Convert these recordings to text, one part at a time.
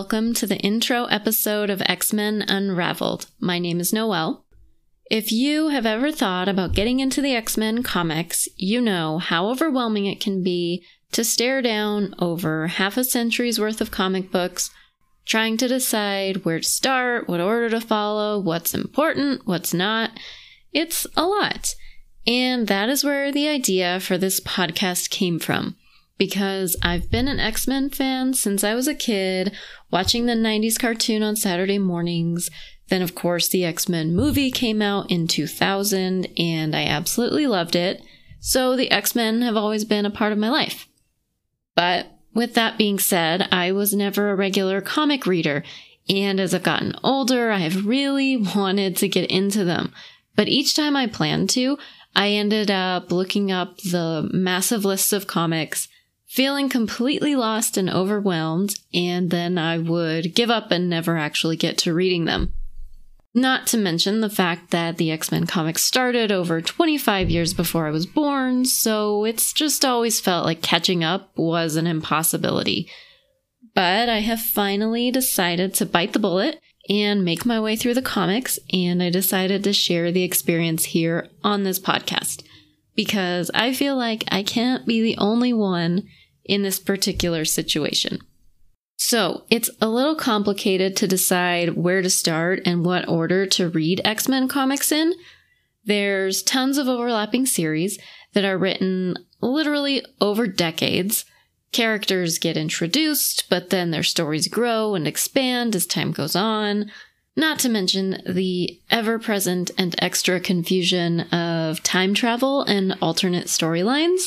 welcome to the intro episode of X Men Unraveled. My name is Noelle. If you have ever thought about getting into the X Men comics, you know how overwhelming it can be to stare down over half a century's worth of comic books, trying to decide where to start, what order to follow, what's important, what's not. It's a lot. And that is where the idea for this podcast came from. Because I've been an X Men fan since I was a kid, watching the 90s cartoon on Saturday mornings, then, of course, the X Men movie came out in 2000, and I absolutely loved it. So the X Men have always been a part of my life. But with that being said, I was never a regular comic reader, and as I've gotten older, I have really wanted to get into them. But each time I planned to, I ended up looking up the massive lists of comics, feeling completely lost and overwhelmed, and then I would give up and never actually get to reading them. Not to mention the fact that the X Men comics started over 25 years before I was born, so it's just always felt like catching up was an impossibility. But I have finally decided to bite the bullet and make my way through the comics, and I decided to share the experience here on this podcast because I feel like I can't be the only one in this particular situation. So it's a little complicated to decide where to start and what order to read X Men comics in. There's tons of overlapping series that are written literally over decades. Characters get introduced, but then their stories grow and expand as time goes on. Not to mention the ever present and extra confusion of time travel and alternate storylines.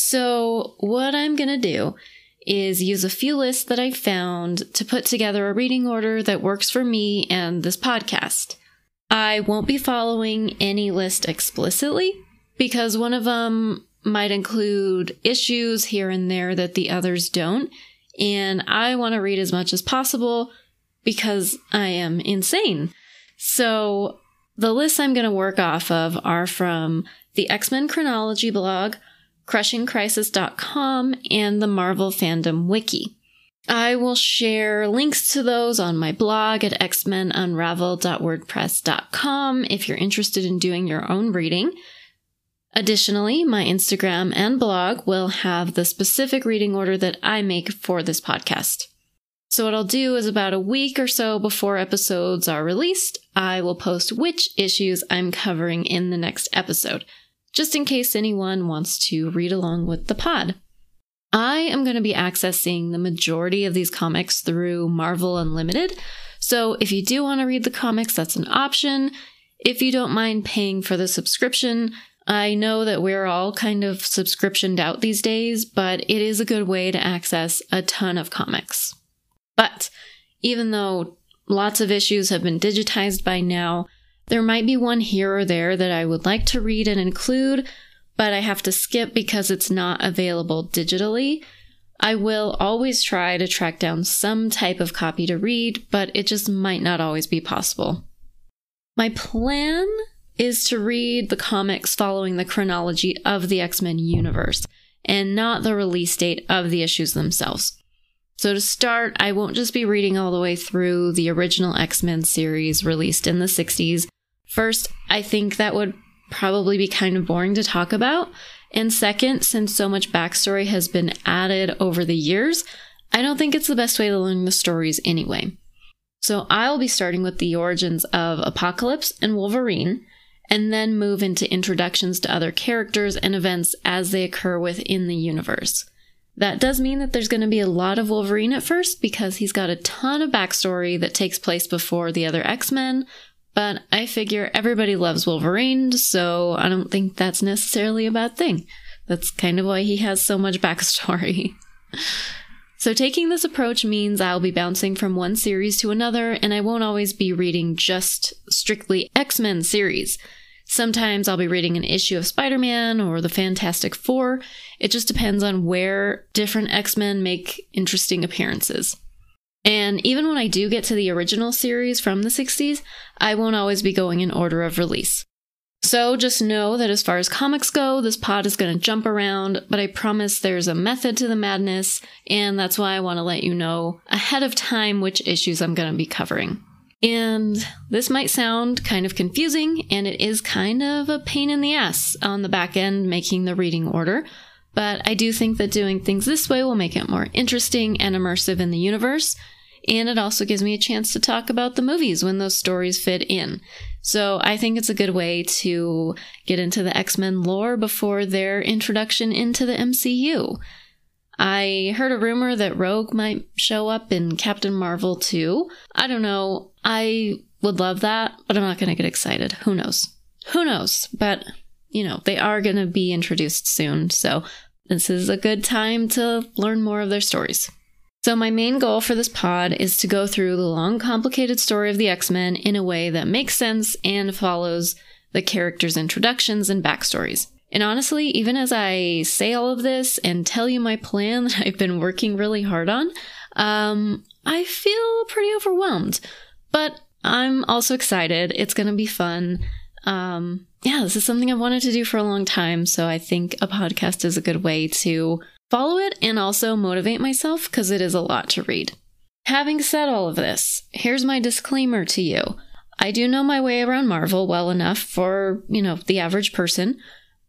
So, what I'm gonna do is use a few lists that I found to put together a reading order that works for me and this podcast. I won't be following any list explicitly because one of them might include issues here and there that the others don't, and I want to read as much as possible because I am insane. So, the lists I'm going to work off of are from the X Men Chronology blog, crushingkrisis.com, and the Marvel Fandom Wiki. I will share links to those on my blog at xmenunravel.wordpress.com if you're interested in doing your own reading. Additionally, my Instagram and blog will have the specific reading order that I make for this podcast. So, what I'll do is about a week or so before episodes are released, I will post which issues I'm covering in the next episode just in case anyone wants to read along with the pod. I am going to be accessing the majority of these comics through Marvel Unlimited. So if you do want to read the comics, that's an option. If you don't mind paying for the subscription, I know that we're all kind of subscriptioned out these days, but it is a good way to access a ton of comics. But even though lots of issues have been digitized by now, there might be one here or there that I would like to read and include, but I have to skip because it's not available digitally. I will always try to track down some type of copy to read, but it just might not always be possible. My plan is to read the comics following the chronology of the X Men universe and not the release date of the issues themselves. So, to start, I won't just be reading all the way through the original X Men series released in the 60s. First, I think that would probably be kind of boring to talk about. And second, since so much backstory has been added over the years, I don't think it's the best way to learn the stories anyway. So I'll be starting with the origins of Apocalypse and Wolverine, and then move into introductions to other characters and events as they occur within the universe. That does mean that there's going to be a lot of Wolverine at first because he's got a ton of backstory that takes place before the other X Men, but I figure everybody loves Wolverine, so I don't think that's necessarily a bad thing. That's kind of why he has so much backstory. so, taking this approach means I'll be bouncing from one series to another, and I won't always be reading just strictly X Men series. Sometimes I'll be reading an issue of Spider Man or the Fantastic Four. It just depends on where different X Men make interesting appearances. And even when I do get to the original series from the 60s, I won't always be going in order of release. So just know that as far as comics go, this pod is going to jump around, but I promise there's a method to the madness, and that's why I want to let you know ahead of time which issues I'm going to be covering. And this might sound kind of confusing, and it is kind of a pain in the ass on the back end making the reading order. But I do think that doing things this way will make it more interesting and immersive in the universe. And it also gives me a chance to talk about the movies when those stories fit in. So I think it's a good way to get into the X Men lore before their introduction into the MCU. I heard a rumor that Rogue might show up in Captain Marvel too. I don't know. I would love that, but I'm not going to get excited. Who knows? Who knows? But, you know, they are going to be introduced soon. So this is a good time to learn more of their stories. So, my main goal for this pod is to go through the long, complicated story of the X Men in a way that makes sense and follows the characters' introductions and backstories. And honestly, even as I say all of this and tell you my plan that I've been working really hard on, um, I feel pretty overwhelmed. But I'm also excited. It's going to be fun. Um, yeah, this is something I've wanted to do for a long time. So I think a podcast is a good way to follow it and also motivate myself because it is a lot to read. Having said all of this, here's my disclaimer to you. I do know my way around Marvel well enough for, you know, the average person.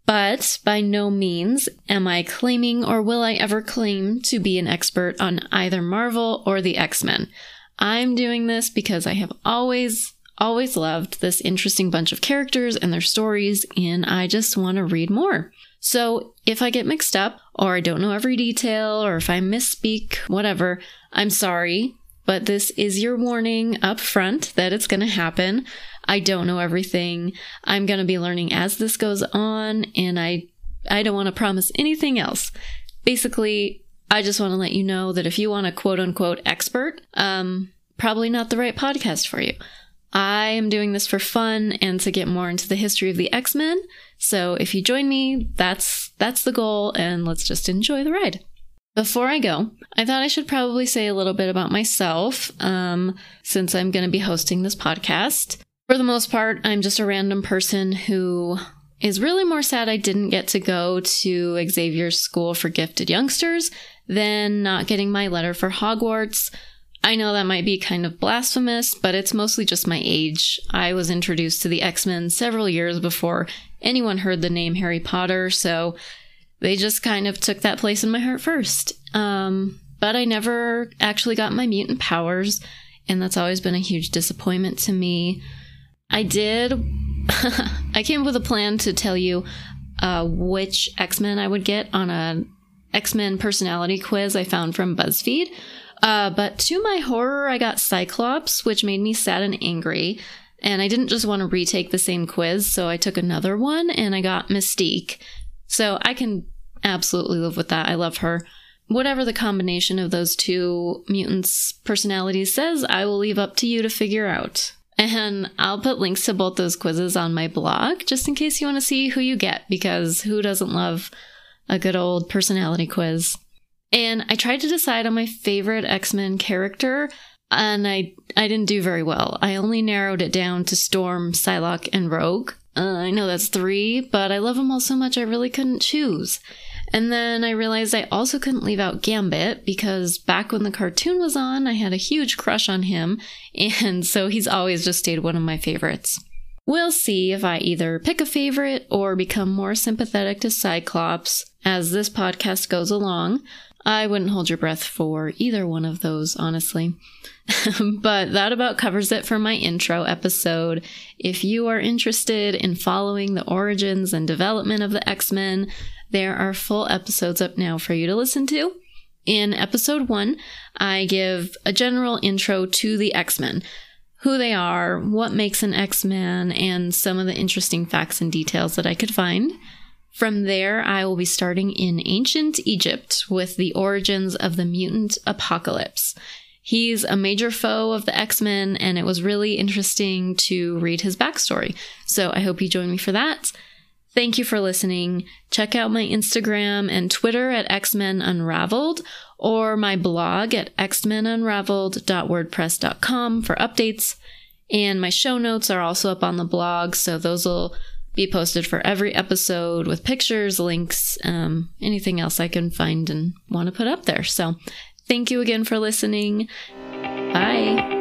But by no means am I claiming or will I ever claim to be an expert on either Marvel or the X Men. I'm doing this because I have always, always loved this interesting bunch of characters and their stories, and I just want to read more. So if I get mixed up, or I don't know every detail, or if I misspeak, whatever, I'm sorry, but this is your warning up front that it's going to happen. I don't know everything. I'm going to be learning as this goes on, and I I don't want to promise anything else. Basically, I just want to let you know that if you want a quote unquote expert, um, probably not the right podcast for you. I am doing this for fun and to get more into the history of the X-Men. So if you join me, that's that's the goal and let's just enjoy the ride. Before I go, I thought I should probably say a little bit about myself, um, since I'm going to be hosting this podcast. For the most part, I'm just a random person who is really more sad I didn't get to go to Xavier's School for Gifted Youngsters than not getting my letter for Hogwarts. I know that might be kind of blasphemous, but it's mostly just my age. I was introduced to the X Men several years before anyone heard the name Harry Potter, so they just kind of took that place in my heart first. Um, but I never actually got my mutant powers, and that's always been a huge disappointment to me. I did. I came up with a plan to tell you uh, which X Men I would get on a X Men personality quiz I found from BuzzFeed. Uh, but to my horror, I got Cyclops, which made me sad and angry. And I didn't just want to retake the same quiz, so I took another one and I got Mystique. So I can absolutely live with that. I love her. Whatever the combination of those two mutants' personalities says, I will leave up to you to figure out. And I'll put links to both those quizzes on my blog just in case you want to see who you get, because who doesn't love a good old personality quiz? And I tried to decide on my favorite X Men character, and I, I didn't do very well. I only narrowed it down to Storm, Psylocke, and Rogue. Uh, I know that's three, but I love them all so much I really couldn't choose. And then I realized I also couldn't leave out Gambit because back when the cartoon was on, I had a huge crush on him, and so he's always just stayed one of my favorites. We'll see if I either pick a favorite or become more sympathetic to Cyclops as this podcast goes along. I wouldn't hold your breath for either one of those, honestly. but that about covers it for my intro episode. If you are interested in following the origins and development of the X Men, there are full episodes up now for you to listen to. In episode one, I give a general intro to the X Men who they are, what makes an X Man, and some of the interesting facts and details that I could find. From there, I will be starting in ancient Egypt with the origins of the mutant apocalypse. He's a major foe of the X Men, and it was really interesting to read his backstory. So I hope you join me for that. Thank you for listening. Check out my Instagram and Twitter at X-Men Unraveled or my blog at xmenunraveled.wordpress.com for updates. And my show notes are also up on the blog, so those will be posted for every episode with pictures, links, um, anything else I can find and want to put up there. So thank you again for listening. Bye.